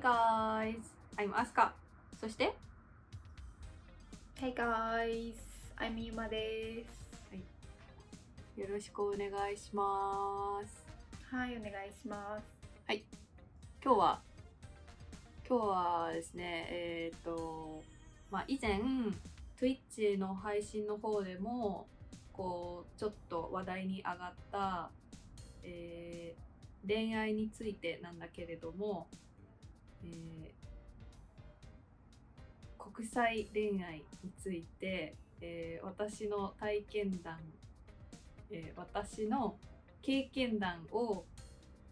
Hi guys, I'm Asuka. そして、Hey guys, I'm Yuma です。よろしくお願いします。はい、お願いします。今日は、今日はですね、えっ、と、まあ以前、Twitch の配信の方でも、こう、ちょっと話題に上がった、えー恋愛についてなんだけれども、えー国際恋愛について、えー私の体験談、えー私の経験談を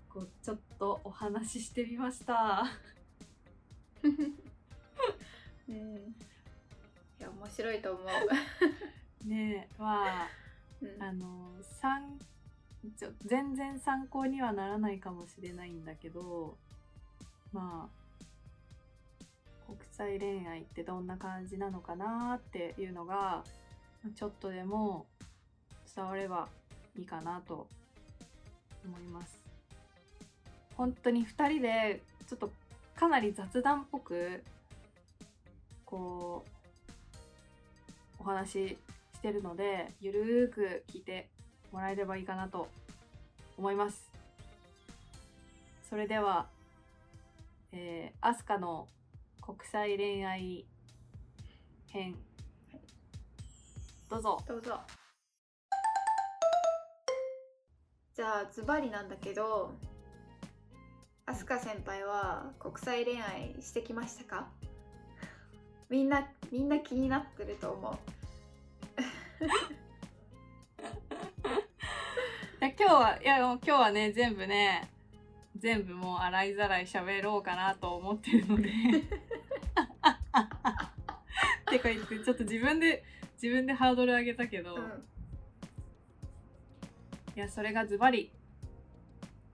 こうちょっとお話ししてみました。うん。いや、面白いと思う。ねえまあうんあの参ちょ全然参考にはならないかもしれないんだけどまあ国際恋愛ってどんな感じなのかなっていうのがちょっとでも伝わればいいかなと思います。本当に2人でちょっとかなり雑談っぽくこうお話ししてるのでゆるーく聞いてもらえればいいかなと思いますそれではえー、アスカの国際恋愛編どうぞどうぞ。じゃあ、ズバリなんだけど、アスカ先輩は国際恋愛してきましたか？みんな、みんな気になってると思う。いや今日はいやもう今日はね全部ね全部もう洗いざらい喋ろうかなと思ってるので てか言ってちょっと自分で自分でハードル上げたけど、うん。いやそれがズバリ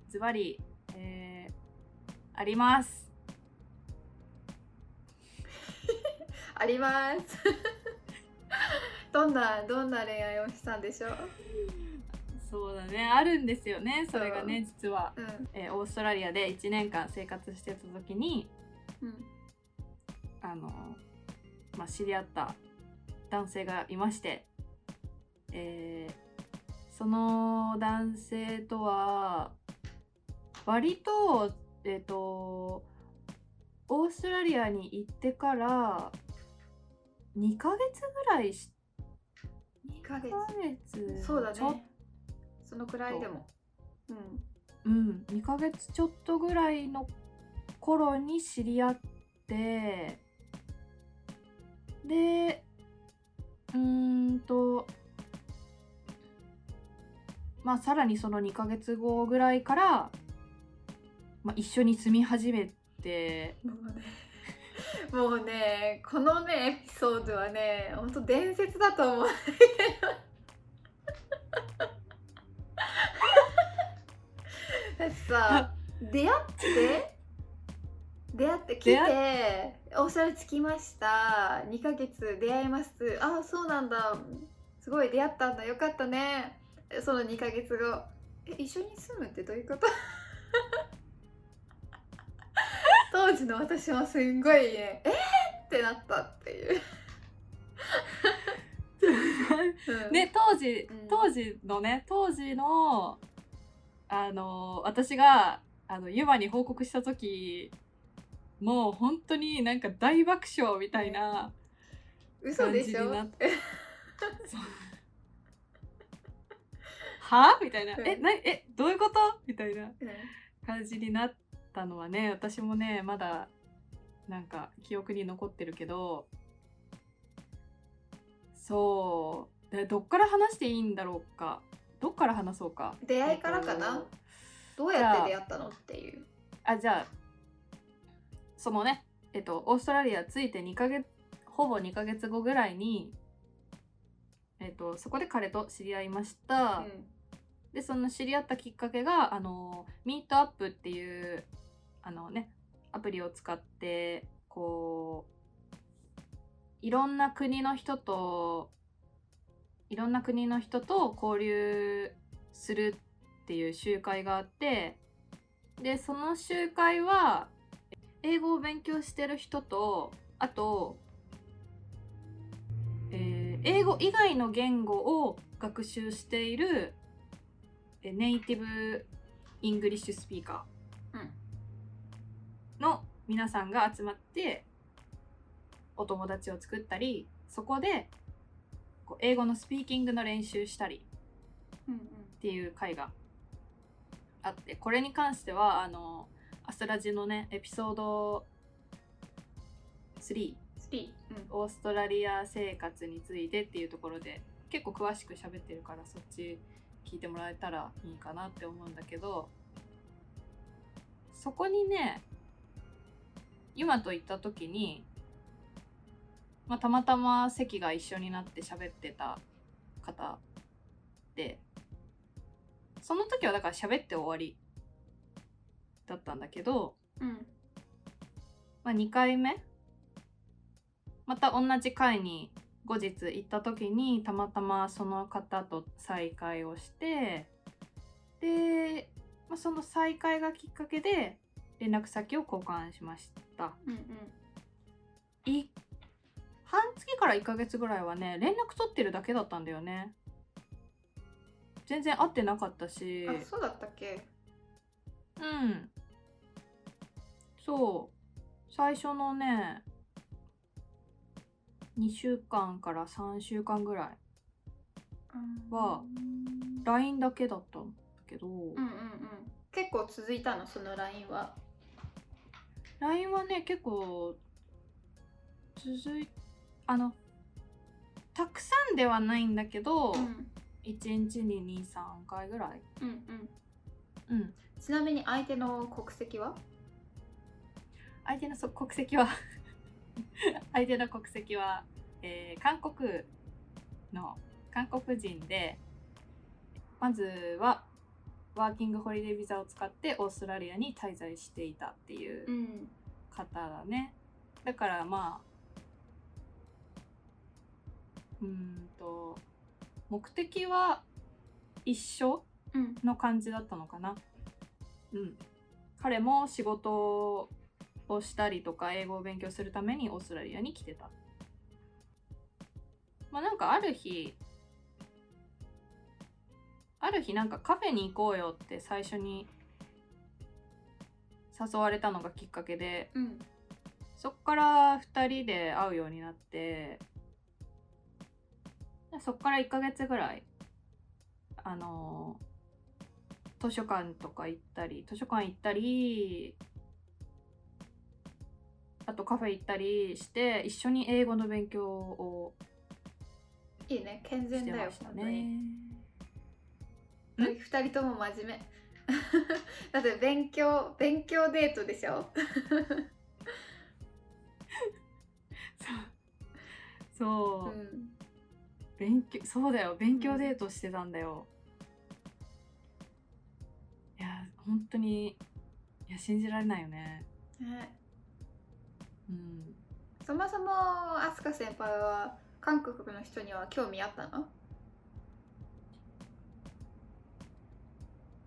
ズバリえー、あります あります。どんな、どんな恋愛をしたんでしょう？そうだねあるんですよねそれがね、うん実は、うん。えーオーストラリアで1年間生活してた時にうん。あの、まあ、知り合った男性がいまして、えーその男性とは割とえっ、とオーストラリアに行ってから2ヶ月ぐらいし2ヶ2月。そうだね。そのくらいでも。うん。うん、2ヶ月ちょっとぐらいの頃に知り合ってでうーんとまあさらにその2ヶ月後ぐらいから、まあ、一緒に住み始めてもうね、もうね、このね、エピソードはね、ほんと伝説だと思う。だってさ、出会って、出会って来出て、オーストラリア着きました。2ヶ月出会います。ああ、そうなんだ。すごい出会ったんだ。よかったね。その2ヶ月後。え、一緒に住むってどういうこと？当時の私はすんごいね、え？ーってなったっていう。うんね当時うん当時のね当時のあの私があのユマに報告した時もう本当になんか大爆笑みたいな嘘でしょ？感じになっ そう。は？みたいな「う。んえなえどういうこと?」みたいなうん。感じになったのはね私もねまだなんか記憶に残ってるけどそう。でどっから話していいんだろうか？どっから話そうか？出会いからかな？えっとどうやって出会ったのっていう。あじゃあそのねえっとオーストラリア着いて2ヶ月ほぼ2ヶ月後ぐらいにえっとそこで彼と知り合いました、でその知り合ったきっかけがあのミートアップっていうあのねアプリを使ってこういろんな国の人といろんな国の人と交流するっていう集会があってでその集会は英語を勉強してる人とあと、えー英語以外の言語を学習しているえー native English speakerうん。ーの皆さんが集まってお友達を作ったりそこでこう英語のスピーキングの練習したりうんっていう回があってこれに関してはあのアスラジのねエピソード3スリー。うん。オーストラリア生活についてっていうところで結構詳しく喋ってるからそっち聞いてもらえたらいいかなって思うんだけどそこにね今と行った時に、まあ、たまたま席が一緒になって喋ってた方でその時はだから喋って終わりだったんだけど、うん。まあ、2回目？また同じ回に後日行った時にたまたまその方と再会をしてで、まあ、その再会がきっかけで連絡先を交換しました。うんうん。い半月から1ヶ月ぐらいはね連絡取ってるだけだったんだよね。全然会ってなかったし。あそうだったっけ？うん。そう。最初のね、2週間から3週間ぐらい、は LINE だけだったんだけど、うんうんうん。結構続いたの？その LINE は？LINE はね、結構、続い、あの、たくさんではないんだけど、うん。1日に2、3回ぐらい。うんうん。うん。ちなみに相手の国籍は？相手のそ国籍は 相手の国籍は、えー韓国の韓国人でまずはワーキングホリデービザを使ってオーストラリアに滞在していたっていううん方だねだからまあうーんと目的は一緒うんの感じだったのかな。うん。彼も仕事をしたりとか英語を勉強するためにオーストラリアに来てた。まあなんかある日、ある日なんかカフェに行こうよって最初に誘われたのがきっかけで、うんそっから2人で会うようになってでそっから1ヶ月ぐらいあの図書館とか行ったり図書館行ったりあとカフェ行ったりして一緒に英語の勉強をいいね健全だよましたね。本当に。二人とも真面目。だって勉強勉強デートでしょ？そう。そう、ん。勉強そうだよ。勉強デートしてたんだよ、いや本当にいや信じられないよね。ねうん。そもそもアスカ先輩は韓国の人には興味あったの？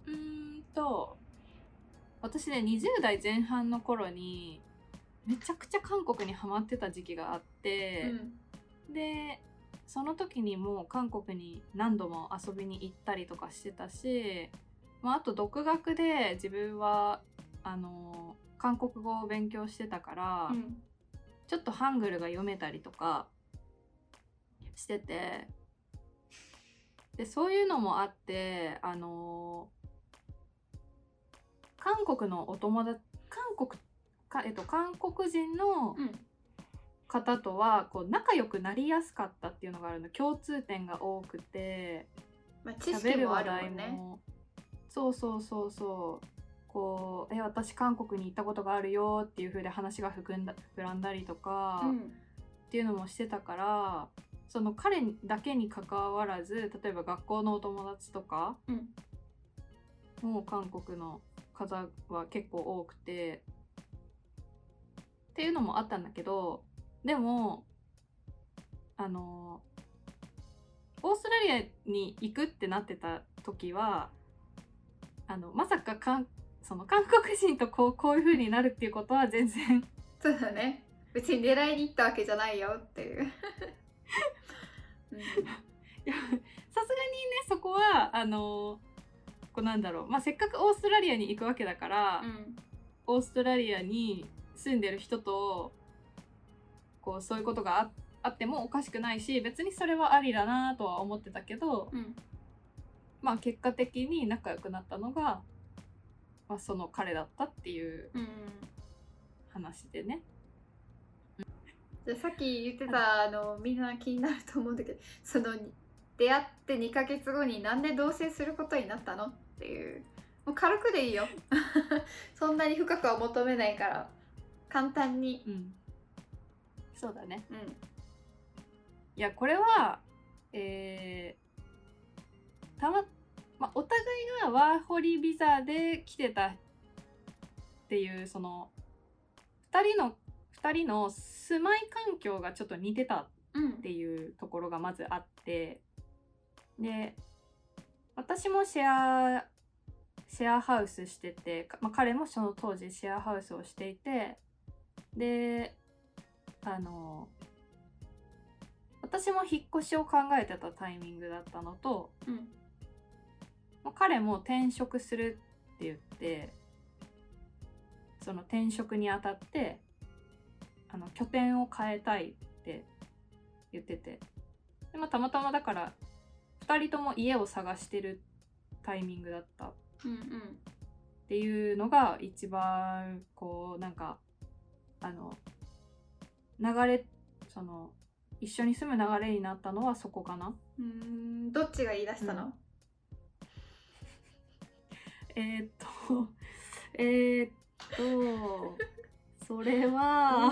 うーんと私ね20代前半の頃にめちゃくちゃ韓国にハマってた時期があって、でその時にもう韓国に何度も遊びに行ったりとかしてたし、まあ、あと独学で自分はあの韓国語を勉強してたから、うんうんちょっとハングルが読めたりとかしててでそういうのもあってあの韓国のお友達韓国か、えっと、韓国人のうん。方とはこう仲良くなりやすかったっていうのがあるの。共通点が多くて。まあ、知喋識もある話題るもんねも。そうそうそうそうこうえ私韓国に行ったことがあるよっていう風で話が膨んだ膨らんだりとか、うん。っていうのもしてたからその彼だけに関わらず例えば学校のお友達とかうん。も韓国の方は結構多くてっていうのもあったんだけどでもあのオーストラリアに行くってなってた時はあのまさかかんその韓国人とこうこういう風になるっていうことは全然そうだね。別に狙いに行ったわけじゃないよっていう、う んいやさすがにねそこはあのこうなんだろう、まあ、せっかくオーストラリアに行くわけだから、うん。オーストラリアに住んでる人とこうそういうことがああってもおかしくないし別にそれはありだなとは思ってたけど、うん。まあ結果的に仲良くなったのが、まあ、その彼だったっていううん話でね。じゃあさっき言ってたあのみんな気になると思うんだけどその出会って2ヶ月後になんで同棲することになったのっていう。もう軽くでいいよ。そんなに深くは求めないから簡単に。うん、そうだね。うん。いやこれはえーたま、まあ、お互いがワーホリビザで来てたっていうその2人の2人の住まい環境がちょっと似てたっていうところがまずあってで私もシェアシェアハウスしてて、まあ、彼もその当時シェアハウスをしていてであの私も引っ越しを考えてたタイミングだったのと、うん。まあ彼も転職するって言ってその転職にあたってあの拠点を変えたいって言ってて。で、まあ、たまたまだから2人とも家を探してるタイミングだった。っていうのが一番こうなんかあの流れその一緒に住む流れになったのはそこかな。うんどっちが言い出したの、えーっと えーっとそれは、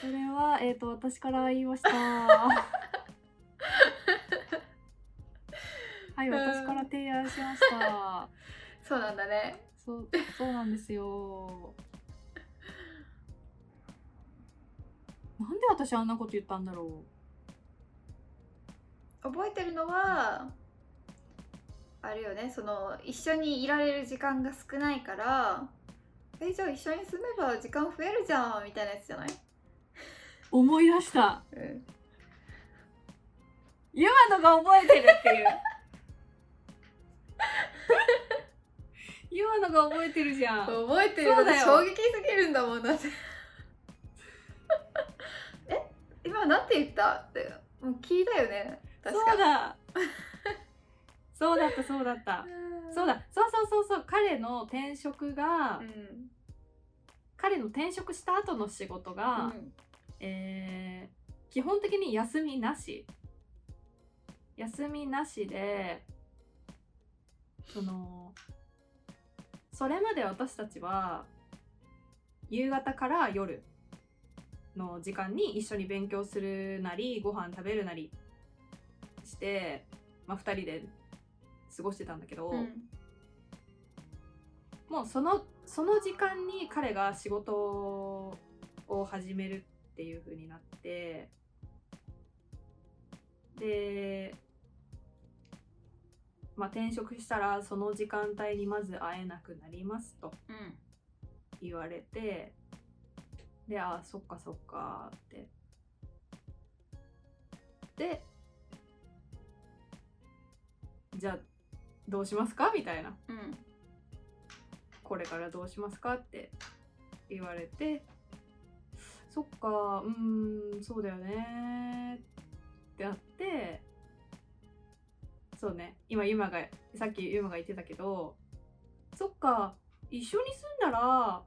それはえーっと私から言いました。はいうん。私から提案しました。そうなんだね。そうそうなんですよ。なんで私あんなこと言ったんだろ覚えてるのはあるよね。その一緒にいられる時間が少ないからえじゃあ一緒に住めば時間増えるじゃんみたいなやつじゃない、う思い出した。うん、今のが覚えてるっていう。今のが覚えてるじゃん。覚えてるそうだよ。衝撃すぎるんだもんだって。え？今なんて言った？ってもう聞いたよね。確か。そうだそうだったそうだった。そうだそうそうそうそう彼の転職が、うん。彼の転職した後の仕事が、うん。えー基本的に休みなし。休みなしでそのそれまで私たちは夕方から夜の時間に一緒に勉強するなりご飯食べるなりして、まあ、2人で過ごしてたんだけど、うん。もうそのその時間に彼が仕事を始めるっていう風になってでまあ転職したらその時間帯にまず会えなくなりますとうん。言われてでああそっかそっかって。でじゃあどうしますか？みたいな。うん。これからどうしますか？って言われて。そっか。うーんそうだよね。ってなって。そうね。今ユマがさっきユマが言ってたけど。そっか。一緒に住んだら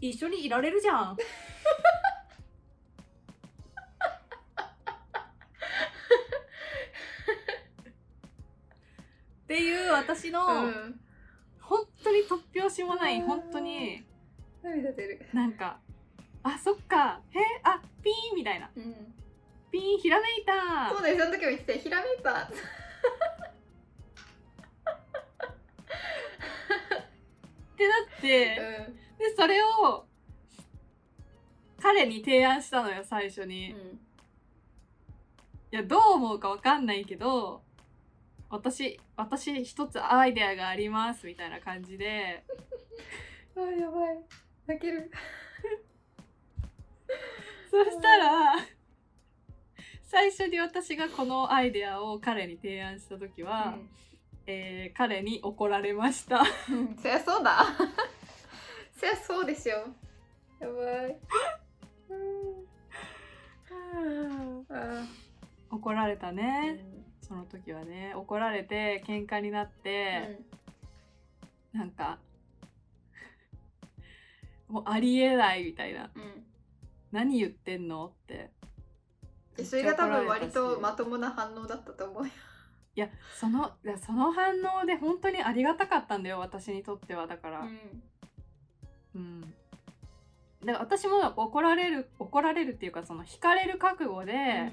一緒にいられるじゃん っていう私の、うん。本当に突拍子もない本当に。涙出る。なんかあそっか。へあピーンみたいな。うん。ピーンひらめいた。そうだよその時も言ってた。ひらめいた。ってなって、うでそれを彼に提案したのよ最初に、いん。やどう思うかわかんないけど私私一つアイデアがありますみたいな感じで。あやばい。泣ける。そしたら最初に私がこのアイデアを彼に提案した時は、えー彼に怒られました。うん、そりゃそうだ。そりゃそうでしょやばい。あ怒られたーね、その時はね怒られて喧嘩になって、なんか もうありえないみたいな。うん。うん何言ってんのって。でそれが多分割とまともな反応だったと思うよ。いやそのいやその反応で本当にありがたかったんだよ私にとっては。だから。うん。うん、だから私も怒られる怒られるっていうかその惹かれる覚悟で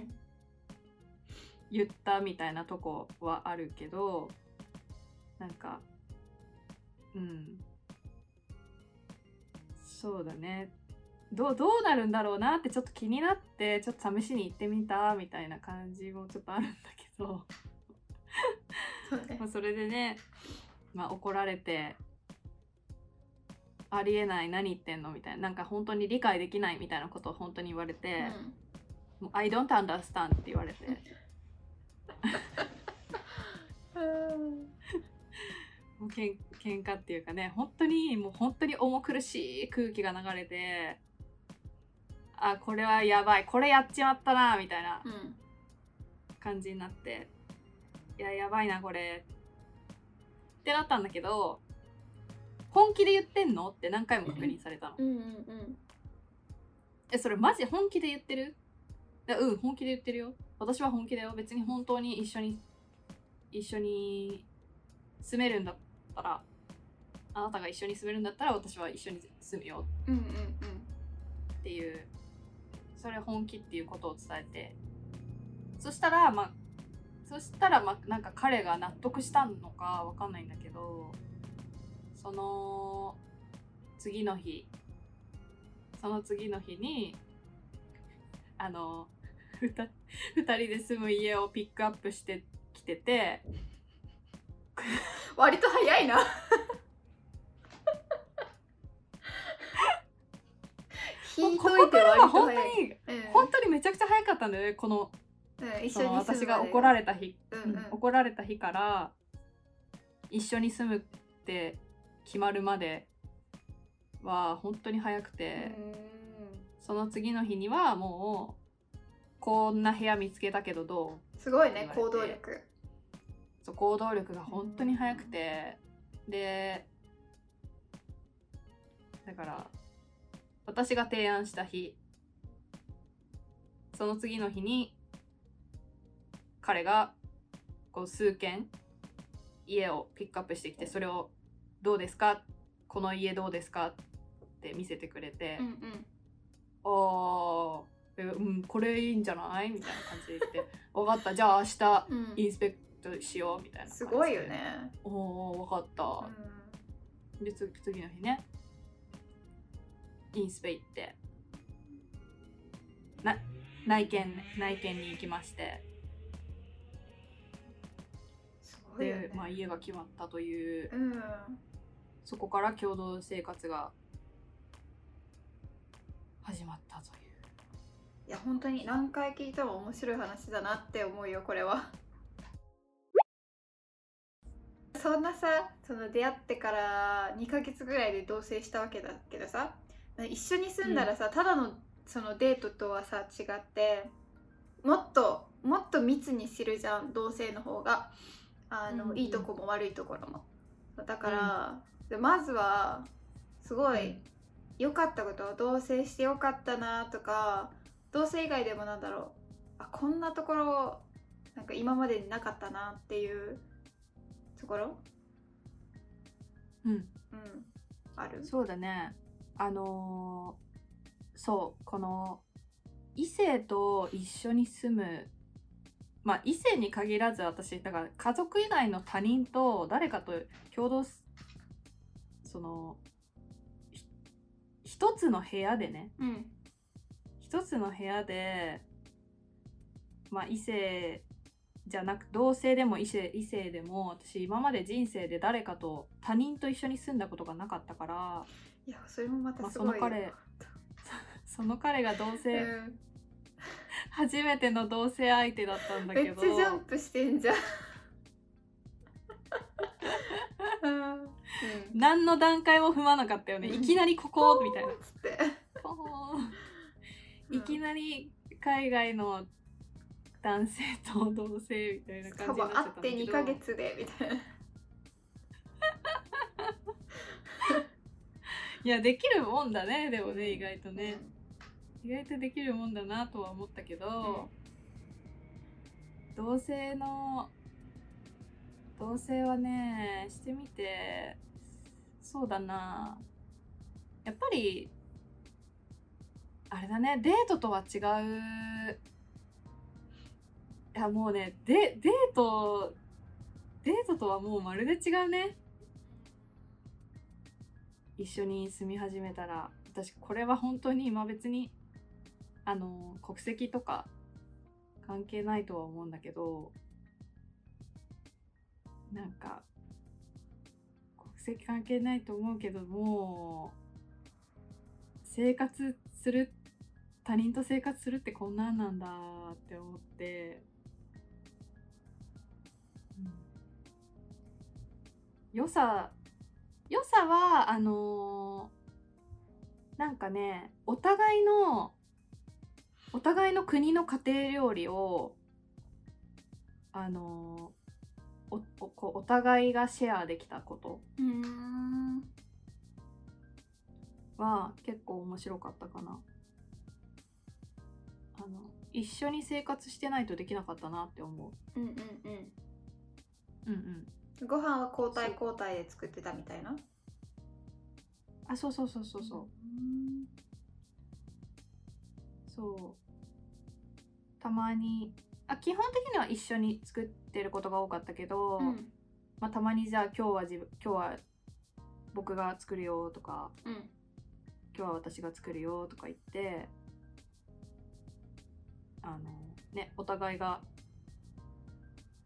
言ったみたいなとこはあるけどなんかうん。そうだね。どうどうなるんだろうなってちょっと気になってちょっと試しに行ってみたみたいな感じもちょっとあるんだけど。そ それでね、まあ、怒られてありえない何言ってんのみたいななんか本当に理解できないみたいなことを本当に言われて「もう I don't understand」って言われて もうけん喧嘩っていうかね本当にもう本当に重苦しい空気が流れてあこれはやばいこれやっちまったなみたいなうん。うん感じになっていややばいなこれ。ってなったんだけど本気で言ってんの？って何回も確認されたの。うんうんうん。えそれマジ本気で言ってる？うん本気で言ってるよ。私は本気だよ。別に本当に一緒に一緒に住めるんだったらあなたが一緒に住めるんだったら私は一緒に住むよ。うんうんっていうそれ本気っていうことを伝えて。そしたらまあそしたらまあなんか彼が納得したのかわかんないんだけどその次の日その次の日にあのふた二人で住む家をピックアップしてきてて。割と早いな。引いことこい。て割は本当にうん本当にめちゃくちゃ早かったんだよねこのうんの私が怒られれた日。うんうん。怒られた日から一緒に住むって決まるまでは本当に早くて、その次の日にはもうこんな部屋見つけたけどどう？すごいね行動力。そう行動力が本当に早くて、でだから私が提案した日その次の日に彼がこう数軒家をピックアップしてきてそれを「どうですか？この家どうですか?」って見せてくれて。うんうん「あーえうんこれいいんじゃない?」みたいな感じで言って「分かった。じゃあ明日うん。インスペクトしよう」みたいな感じすごいよね。おお分かった、でつ次の日ね。インスペ行って。な内見内見に行きまして。すごいよね。で、まあ、家が決まったという。うん。そこから共同生活が始まったといういや本当に何回聞いても面白い話だなって思うよこれは。そんなさその出会ってから2ヶ月ぐらいで同棲したわけだけどさ一緒に住んだらさ、ただのそのデートとはさ違ってもっともっと密にするじゃん同棲の方が。あの、うんうん。いいとこも悪いところも。だから、でまずはすごい良かったこと同棲して良かったなとか同棲以外でもなんだろう。あこんなところなんか今までになかったなっていうところ？うん。うん。ある？そうだね。あのーそうこの異性と一緒に住む。まあ異性に限らず私だから家族以外の他人と誰かと共同すそのひ一つの部屋でね。うん一つの部屋でまあ異性じゃなく同性でも異性異性でも私今まで人生で誰かと他人と一緒に住んだことがなかったから、いやそれもまたまあ、すごいよ、その彼 その彼が同性、うん。初めての同性相手だったんだめっけどちゃジャンプしてんじゃ ん。何の段階も踏まなかったよね。いきなりここみたいな。つって。いきなり海外の男性と同性みたいな感多じになっ分会って2てたんだけど。ヶ月でみたいな。いやできるもんだねでもね意外とね、意外とできるもんだなとは思ったけど、同性の同性はねしてみてそうだな。やっぱりあれだね。デートとは違う。いやもうねデデートデートとはもうまるで違うね。一緒に住み始めたら。私これは本当に今別にあの国籍とか関係ないとは思うんだけどなんか国籍関係ないと思うけども生活する他人と生活するってこんなんなんだって思って、うん、良さ良さはあのーなんかねお互いのお互いの国の家庭料理をあのーおおこうお互いがシェアできたこと。うん。は結構面白かったかなあの一緒に生活してないとできなかったなって思う。うんうんうん。うんうん。ご飯は交代交代で作ってたみたいな？あそうそうそうそうそう。そう。たまにあ基本的には一緒に作ってることが多かったけど、うん。まあ、たまにじゃあ今日は自分今日は僕が作るよとかうん。今日は私が作るよとか言ってあのねお互いが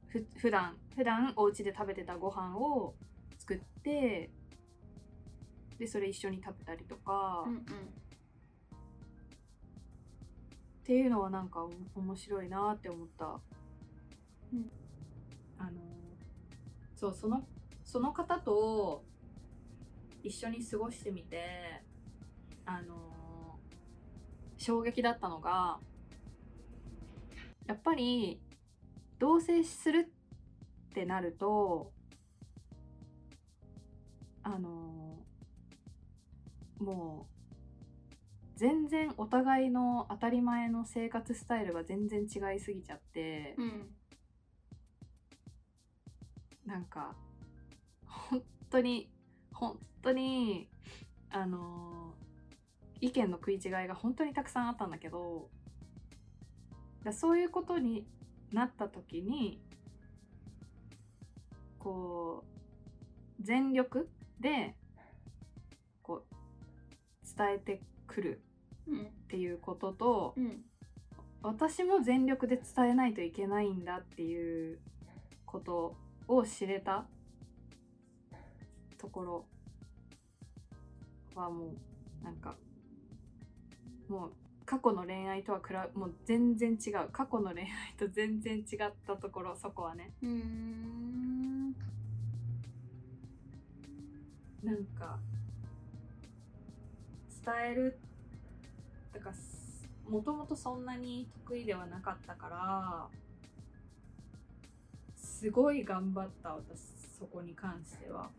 ふ普段普段お家で食べてたご飯を作ってでそれ一緒に食べたりとか、うんっていうのはなんかお面白いなって思った、うん。あのそうそのその方と一緒に過ごしてみてあの衝撃だったのがやっぱり同棲するってなるとあのもう全然お互いの当たり前の生活スタイルが全然違いすぎちゃって、うんなんか本当に本当にあの意見の食い違いが本当にたくさんあったんだけどだそういうことになった時にこう全力でこう伝えてくるっていうこととうん私も全力で伝えないといけないんだっていうことを知れたところはもうなんかもう過去の恋愛とは比べもう全然違う。過去の恋愛と全然違ったところそこはね。うんなんか伝えるだからもともとそんなに得意ではなかったからすごい頑張った私そこに関しては、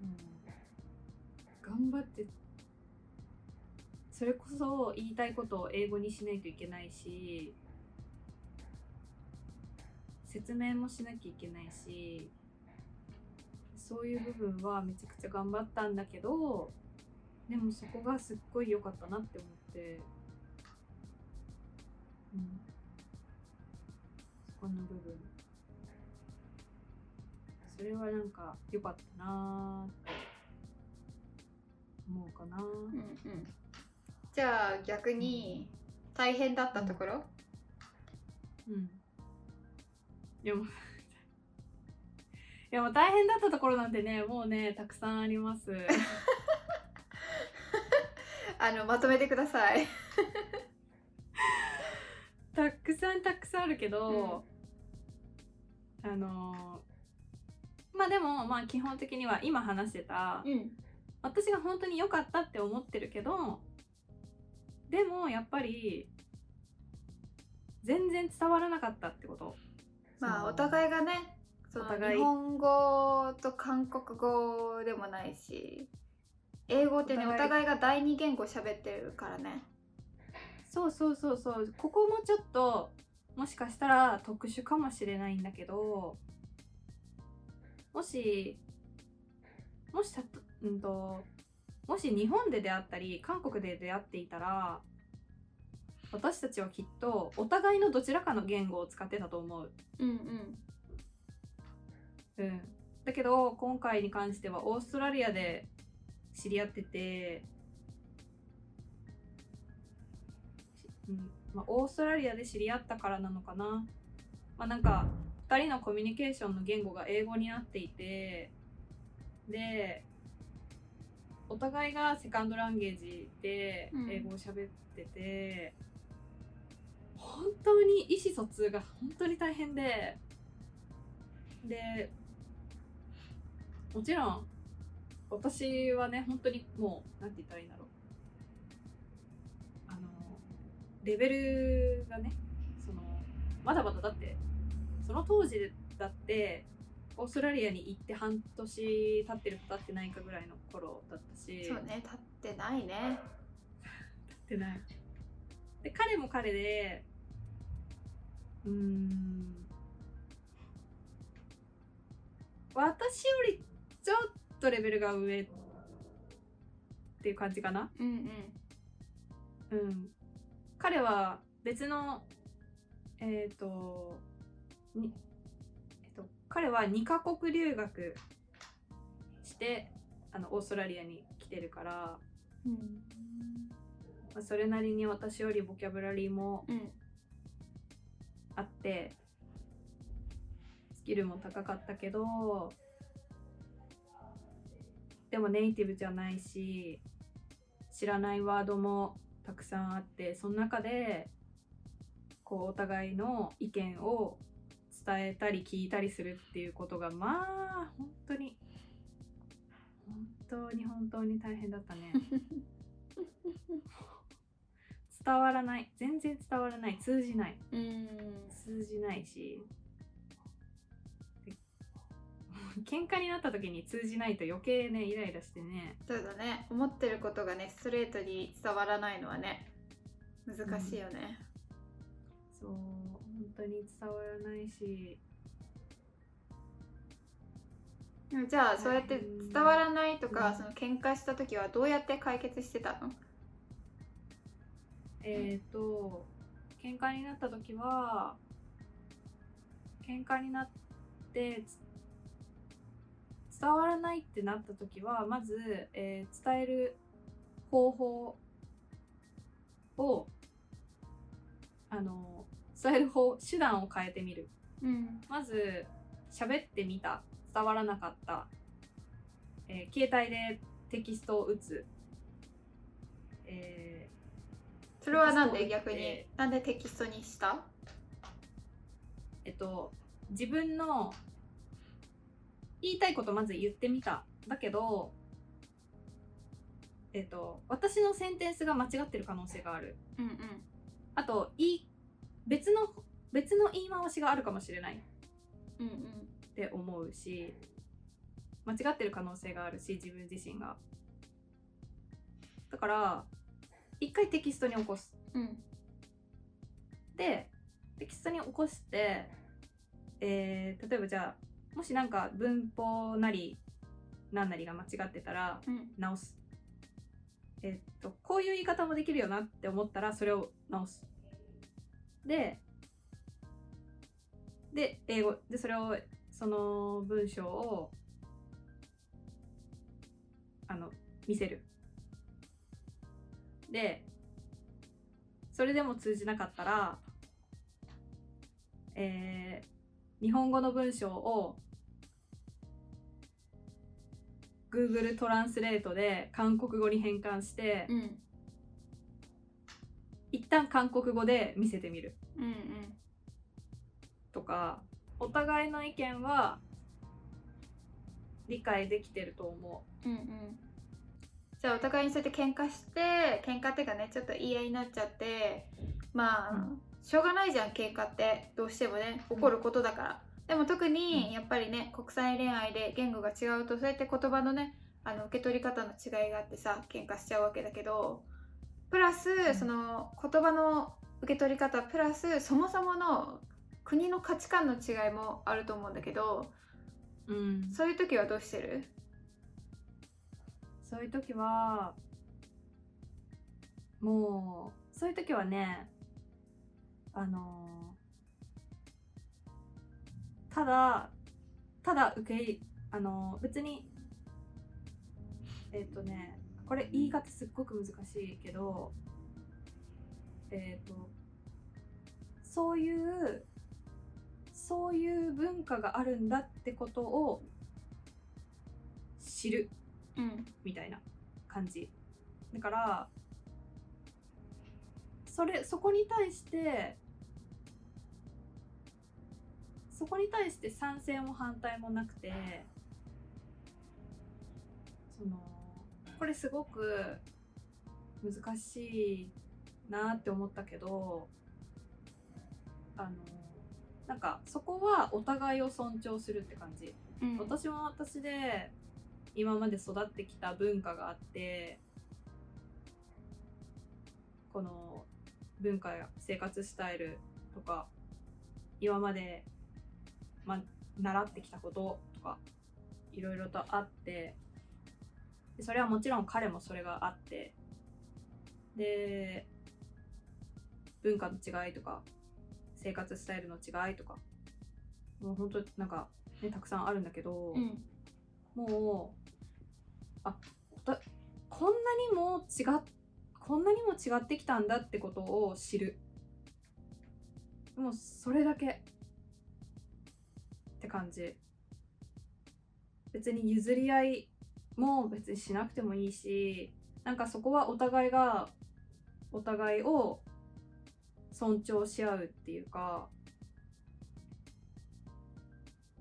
うん、頑張ってそれこそ言いたいことを英語にしないといけないし説明もしなきゃいけないしそういう部分はめちゃくちゃ頑張ったんだけどでもそこがすっごい良かったなって思って、うん、そこの部分。それはなんか良かったなーって思うかなうんうん。じゃあ逆に大変だったところ？うん。いやもういやもう大変だったところなんてねもうねたくさんあります。あのまとめてください。たくさんたくさんあるけど、あのーまあでもまあ基本的には今話してた、うん。私が本当に良かったって思ってるけどでもやっぱり全然伝わらなかったってこと。まあお互いがね日本語と韓国語でもないし英語ってねおお互い。互いが第二言語喋ってるからね。そうそうそうそう。ここもちょっともしかしたら特殊かもしれないんだけどもしもしたと,、うん、ともし日本で出会ったり韓国で出会っていたら私たちはきっとお互いのどちらかの言語を使ってたと思う。うんうん。うん、だけど今回に関してはオーストラリアで知り合ってて、うん。まあ、オーストラリアで知り合ったからなのかな、まあ、なんか2人のコミュニケーションの言語が英語になっていてでお互いがセカンドランゲージでうん。英語を喋ってて、本当に意思疎通が本当に大変ででもちろん私はね本当にもうなんて言ったらいいんだろう。あのレベルがねそのまだまだだってその当時だってオーストラリアに行って半年経ってるか経ってないかぐらいの頃だったし。そうね立ってないね。ってない。で彼も彼でうーん。私よりちょっとレベルが上っていう感じかな。うんうん。うん。彼は別のえっ、とにえっと彼は2カ国留学してあのオーストラリアに来てるから、うん。まあ、それなりに私よりボキャブラリーもうん。あってスキルも高かったけどでもネイティブじゃないし知らないワードもたくさんあってその中でこうお互いの意見を伝えたり聞いたりするっていうことがまあ本当に本当に本当に大変だったね。伝わらない。全然伝わらない。通じない。うん。通じないし。で喧嘩になった時に通じないと余計ねイライラしてね。そうだね。思ってることがねストレートに伝わらないのはね難しいよね、そう。本当に伝わらないし。じゃあそうやって伝わらないとか、うん。その喧嘩した時はどうやって解決してたの？えっ、と喧嘩になった時は喧嘩になってつ伝わらないってなった時はまず、えー伝える方法をあの伝える方手段を変えてみる。うん。まず喋ってみた。伝わらなかった、えー携帯でテキストを打つ、えそれはなんで逆に？なんでテキストにした？ーえっと自分の言いたいことまず言ってみた。だけどえっと私のセンテンスが間違ってる可能性がある。うんうん。あといい別の別の言い回しがあるかもしれない。うんうん。って思うし間違ってる可能性があるし自分自身が。だから一回テキストに起こす。うん。でテキストに起こして、えー例えばじゃあもしなんか文法なり何なりが間違ってたらうん。直す。えっとこういう言い方もできるよなって思ったらそれを直すでで英語でそれをその文章をあの見せる。でそれでも通じなかったらえー日本語の文章を Google トランスレートで韓国語に変換して、うん。一旦韓国語で見せてみる。うんうん。とかお互いの意見は理解できてると思う。んうん。じゃあお互いにそうやって喧嘩して喧嘩っていうかねちょっと言い合いになっちゃってまあ、うん。しょうがないじゃん喧嘩って。どうしてもね起こることだから、でも特うん。にやっぱりね国際恋愛で言語が違うとそうやって言葉のねあの受け取り方の違いがあってさ喧嘩しちゃうわけだけどプラス、ん。その言葉の受け取り方プラスそもそもの国の価値観の違いもあると思うんだけどう、うん、そういう時はどうしてる？そういう時はもうそういう時はねあのただただ受け入れあの別にえっ、とねこれ言い方すっごく難しいけどえっ、とそういうそういう文化があるんだってことを知るうんみたいな感じ。だからそれそこに対してそこに対して賛成も反対もなくてそのこれすごく難しいなって思ったけどあのなんかそこはお互いを尊重するって感じ。うん。私も私で今まで育ってきた文化があってこの文化や生活スタイルとか今まで、ま、習ってきたこととかいろいろとあってでそれはもちろん彼もそれがあってで文化の違いとか生活スタイルの違いとかもう本当なんか、ね、たくさんあるんだけど、うん。もうあだこんなにも違っこんなにも違ってきたんだってことを知る。もうそれだけ。って感じ。別に譲り合いも別にしなくてもいいしなんかそこはお互いがお互いを尊重し合うっていうか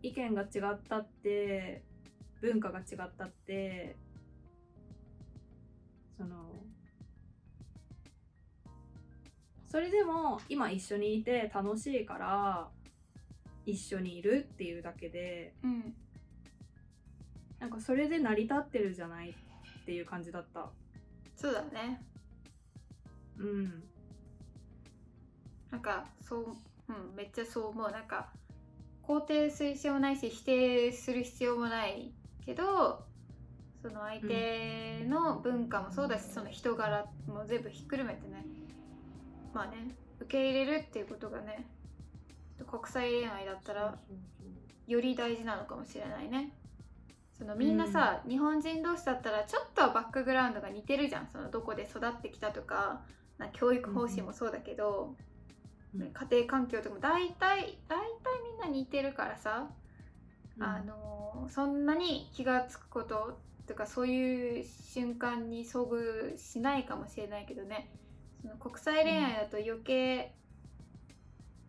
意見が違ったって文化が違ったってそのそれでも今一緒にいて楽しいから一緒にいるっていうだけでなんかそれで成り立ってるじゃないっていう感じだった。そうだね。うん。なんかそう、うん、めっちゃそう思う。なんか肯定する必要もないし否定する必要もないけどその相手の文化もそうだし、その人柄も全部ひっくるめてね。まあね受け入れるっていうことがね国際恋愛だったらより大事なのかもしれないねそのみんなさ、日本人同士だったらちょっとはバックグラウンドが似てるじゃん。そのどこで育ってきたとかな教育方針もそうだけど、うんね家庭環境とかも大体大体みんな似てるからさ、うん。あのそんなに気が付くこととかそういう瞬間に遭遇しないかもしれないけどね。その国際恋愛だと余計、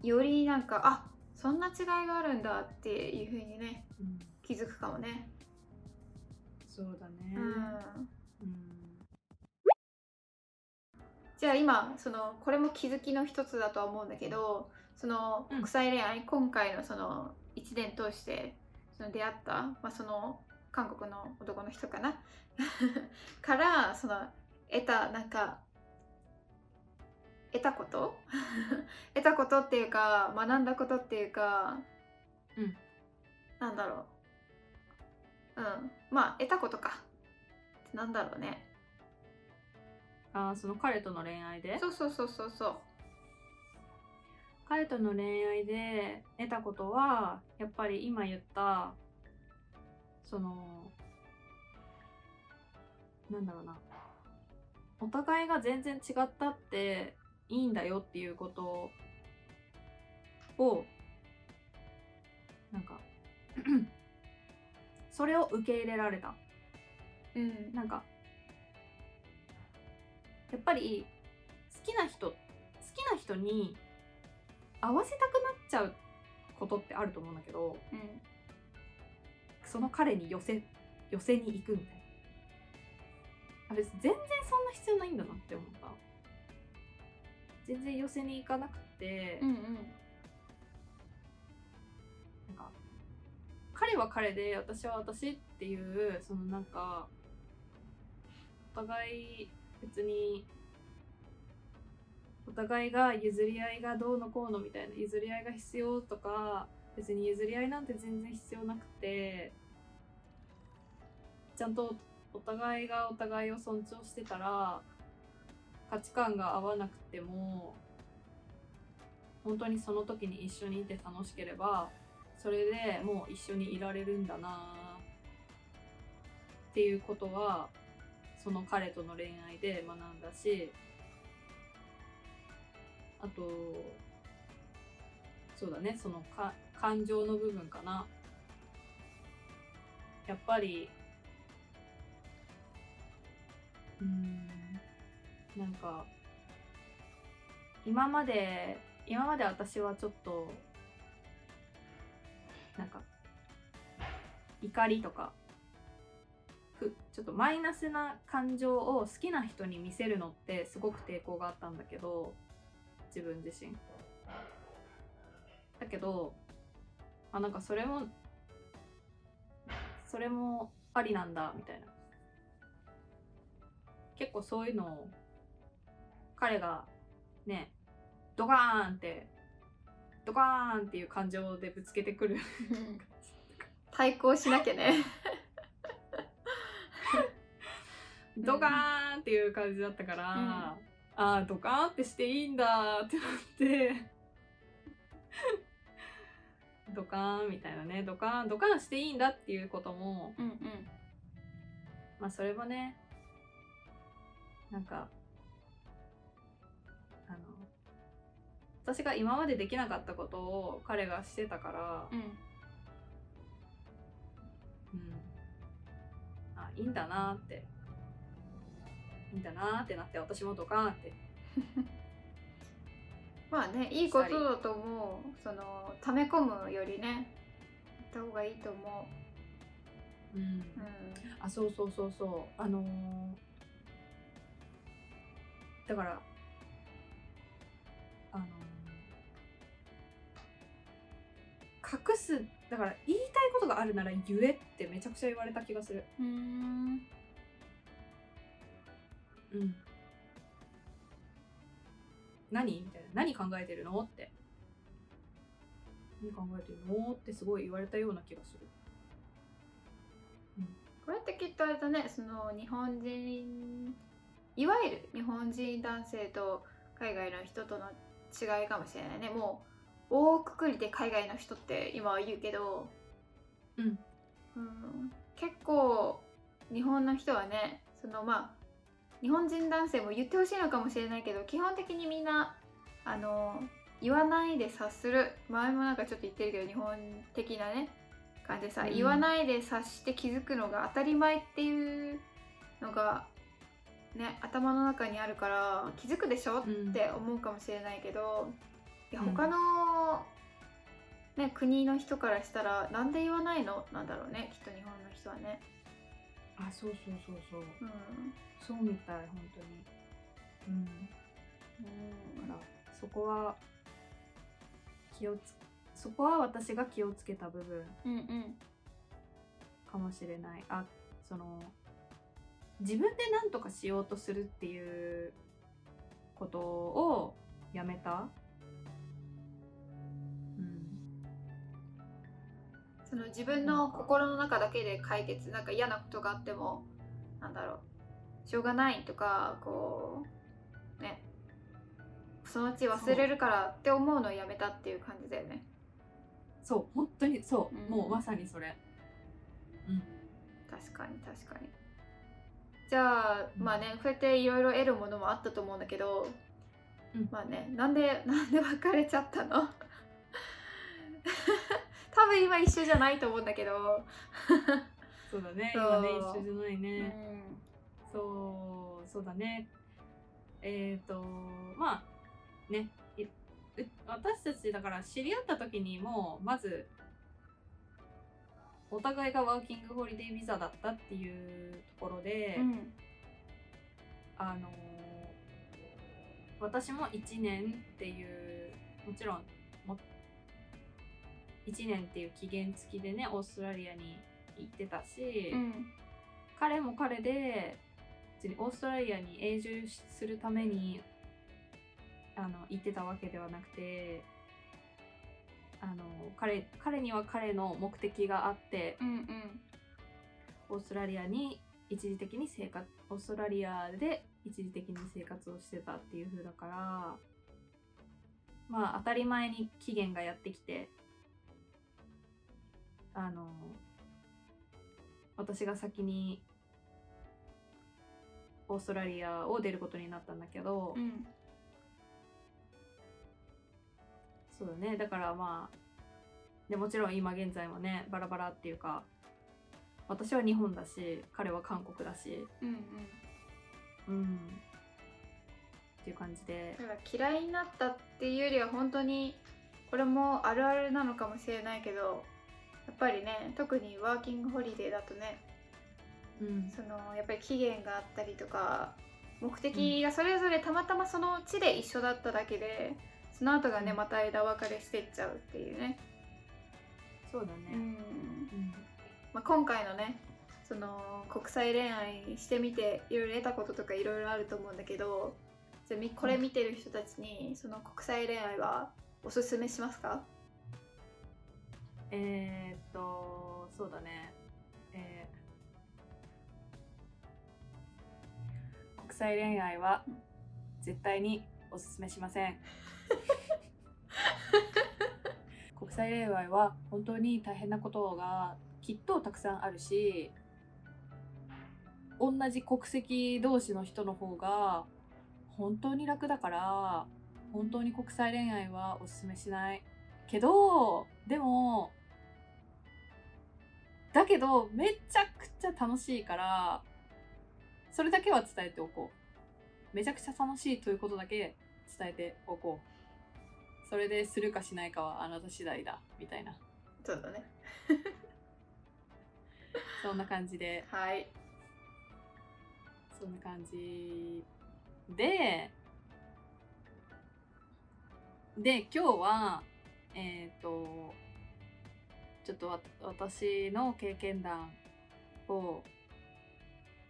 よりなんかあそんな違いがあるんだっていう風にねうん。気づくかもね。そうだね。うん。うん。じゃあ今そのこれも気づきの一つだとは思うんだけどそのうん。国際恋愛、今回のその1年通してその出会った、まあ、その韓国の男の人かな？からその得たなんか得たこと？得たことっていうか学んだことっていうか、うん。なんだろう？うん。まあ得たことか。なんだろうね。あーその彼との恋愛で？そうそうそうそうそう。彼との恋愛で得たことはやっぱり今言ったそのなんだろうな。お互いが全然違ったっていいんだよっていうことをなんかそれを受け入れられた。うん。なんかやっぱり好きな人好きな人に合わせたくなっちゃうことってあると思うんだけどうん。その彼に寄せ寄せに行くみたいな。あ別に全然そんな必要ないんだなって思った。全然寄せに行かなくて、うんうん彼は彼で私は私っていうそのなんかお互い別にお互いが譲り合いがどうのこうのみたいな譲り合いが必要とか別に譲り合いなんて全然必要なくてちゃんとお互いがお互いを尊重してたら価値観が合わなくても本当にその時に一緒にいて楽しければそれでもう一緒にいられるんだなっていうことはその彼との恋愛で学んだしあとそうだねそのか感情の部分かな。やっぱりうんなんか今まで今まで私はちょっとなんか怒りとかちょっとマイナスな感情を好きな人に見せるのってすごく抵抗があったんだけど自分自身。だけどあなんかそれもそれもありなんだみたいな。結構そういうのを彼がねドカーンってドカーンっていう感情でぶつけてくる。対抗しなきゃね。ドカーンっていう感じだったから、ああドカーンってしていいんだってなって。ドカーンみたいなね。ドカーンドカーンしていいんだっていうこともうんうん。まあそれもねなんか私が今までできなかったことを彼がしてたから、うん。うん、あいいんだなって。いいんだなってなって私もドカーンって。まあねいいことだと思う。その溜め込むよりねやった方がいいと思う。ん。う、うん、あそうそうそうそう。あのーだからあのー隠すだから言いたいことがあるなら言えってめちゃくちゃ言われた気がする。うん。うん。何？みたいな。何考えてるの？って。何考えてるの？ってすごい言われたような気がする。これってきっとあれだね。その日本人いわゆる日本人男性と海外の人との違いかもしれないね。もう大くくりで海外の人って今は言うけど、うん。うん結構日本の人はねそのまあ日本人男性も言ってほしいのかもしれないけど基本的にみんなあの言わないで察する。前もなんかちょっと言ってるけど日本的なね感じでさ、うん。言わないで察して気づくのが当たり前っていうのがね頭の中にあるから気づくでしょっうん。て思うかもしれないけど、い他の、ね、国の人からしたらなんで言わないの？なんだろうねきっと日本の人はね。あそうそうそうそう。うん。そうみたい本当に。うん。うん。だからそこは気をつそこは私が気をつけた部分うんうん。かもしれない。あその自分で何とかしようとするっていうことをやめたその自分の心の中だけで解決なんか嫌なことがあってもなんだろうしょうがないとかこうね。そのうち忘れるからって思うのをやめたっていう感じだよね。そう。本当にそう、うん。もうまさにそれ。うん。確かに確かに。じゃあうん。まあねこうやっていろいろ得るものもあったと思うんだけど、うん。まあねなんでなんで別れちゃったの？多分今一緒じゃないと思うんだけど、そうだね。今ね一緒じゃないうん。ね、そうそうだね。えっ、ー、とまあね。私たちだから知り合った時にもうまずお互いがワーキングホリデービザだったっていうところで、うん。あの私も1年っていうもちろんも1年っていう期限付きでねオーストラリアに行ってたし、うん。彼も彼で別にオーストラリアに永住するためにあの行ってたわけではなくてあの彼彼には彼の目的があってうんうん。オーストラリアに一時的に生活オーストラリアで一時的に生活をしてたっていう風だからまあ当たり前に期限がやってきてあの私が先にオーストラリアを出ることになったんだけど、うんそうだね。だからまあでもちろん今現在もねバラバラっていうか私は日本だし彼は韓国だしうんうん。うん。っていう感じで。だから嫌いになったっていうよりは本当にこれもあるあるなのかもしれないけどやっぱりね特にワーキングホリデーだとねうん。そのやっぱり期限があったりとか目的がそれぞれたまたまその地で一緒だっただけでその後がねうん。また枝分かれしてっちゃうっていうね、そうだね。うん。うん。まあ、今回のねその国際恋愛してみていろいろ得たこととかいろいろあると思うんだけどじゃこれ見てる人たちにその国際恋愛はおすすめしますか？えー、っとそうだね。えー国際恋愛は絶対におすすめしません。国際恋愛は本当に大変なことがきっとたくさんあるし同じ国籍同士の人の方が本当に楽だから本当に国際恋愛はおすすめしない。けどでもだけどめちゃくちゃ楽しいからそれだけは伝えておこう。めちゃくちゃ楽しいということだけ伝えておこう。それでするかしないかはあなた次第だ。みたいな。そうだね。そんな感じで。はい。そんな感じで。で今日はえっ、とちょっとわ私の経験談を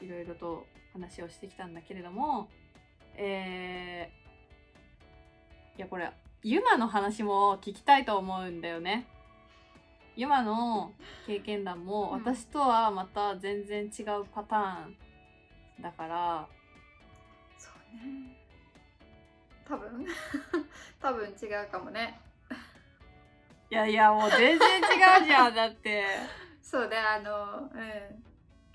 いろいろと話をしてきたんだけれどもえーいやこれユマの話も聞きたいと思うんだよね。ユマの経験談もうん。私とはまた全然違うパターンだから。そうね。多分。多分違うかもねいやいやもう全然違うじゃんだって。そうねあのうん。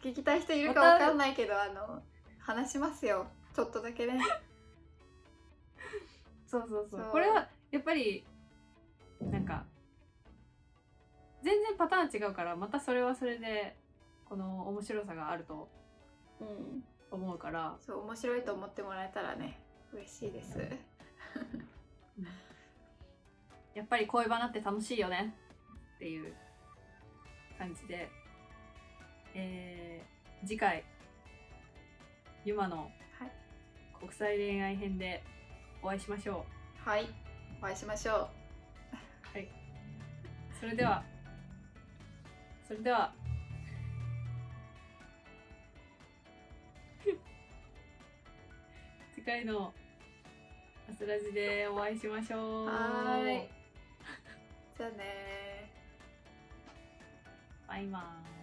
聞きたい人いるかわかんないけどあの話しますよ。ちょっとだけね。そうそう。そう。これはやっぱりなんか全然パターン違うからまたそれはそれでこの面白さがあるとうん。思うから、そう面白いと思ってもらえたらね嬉しいです。うんやっぱり恋バナって楽しいよね。っていう感じで、えー次回ユマのはい。国際恋愛編でお会いしましょはい。お会いしましょう。それではそれでは。次回のアスラジでお会いしましょう。うはーいじゃあね。バイバーイ。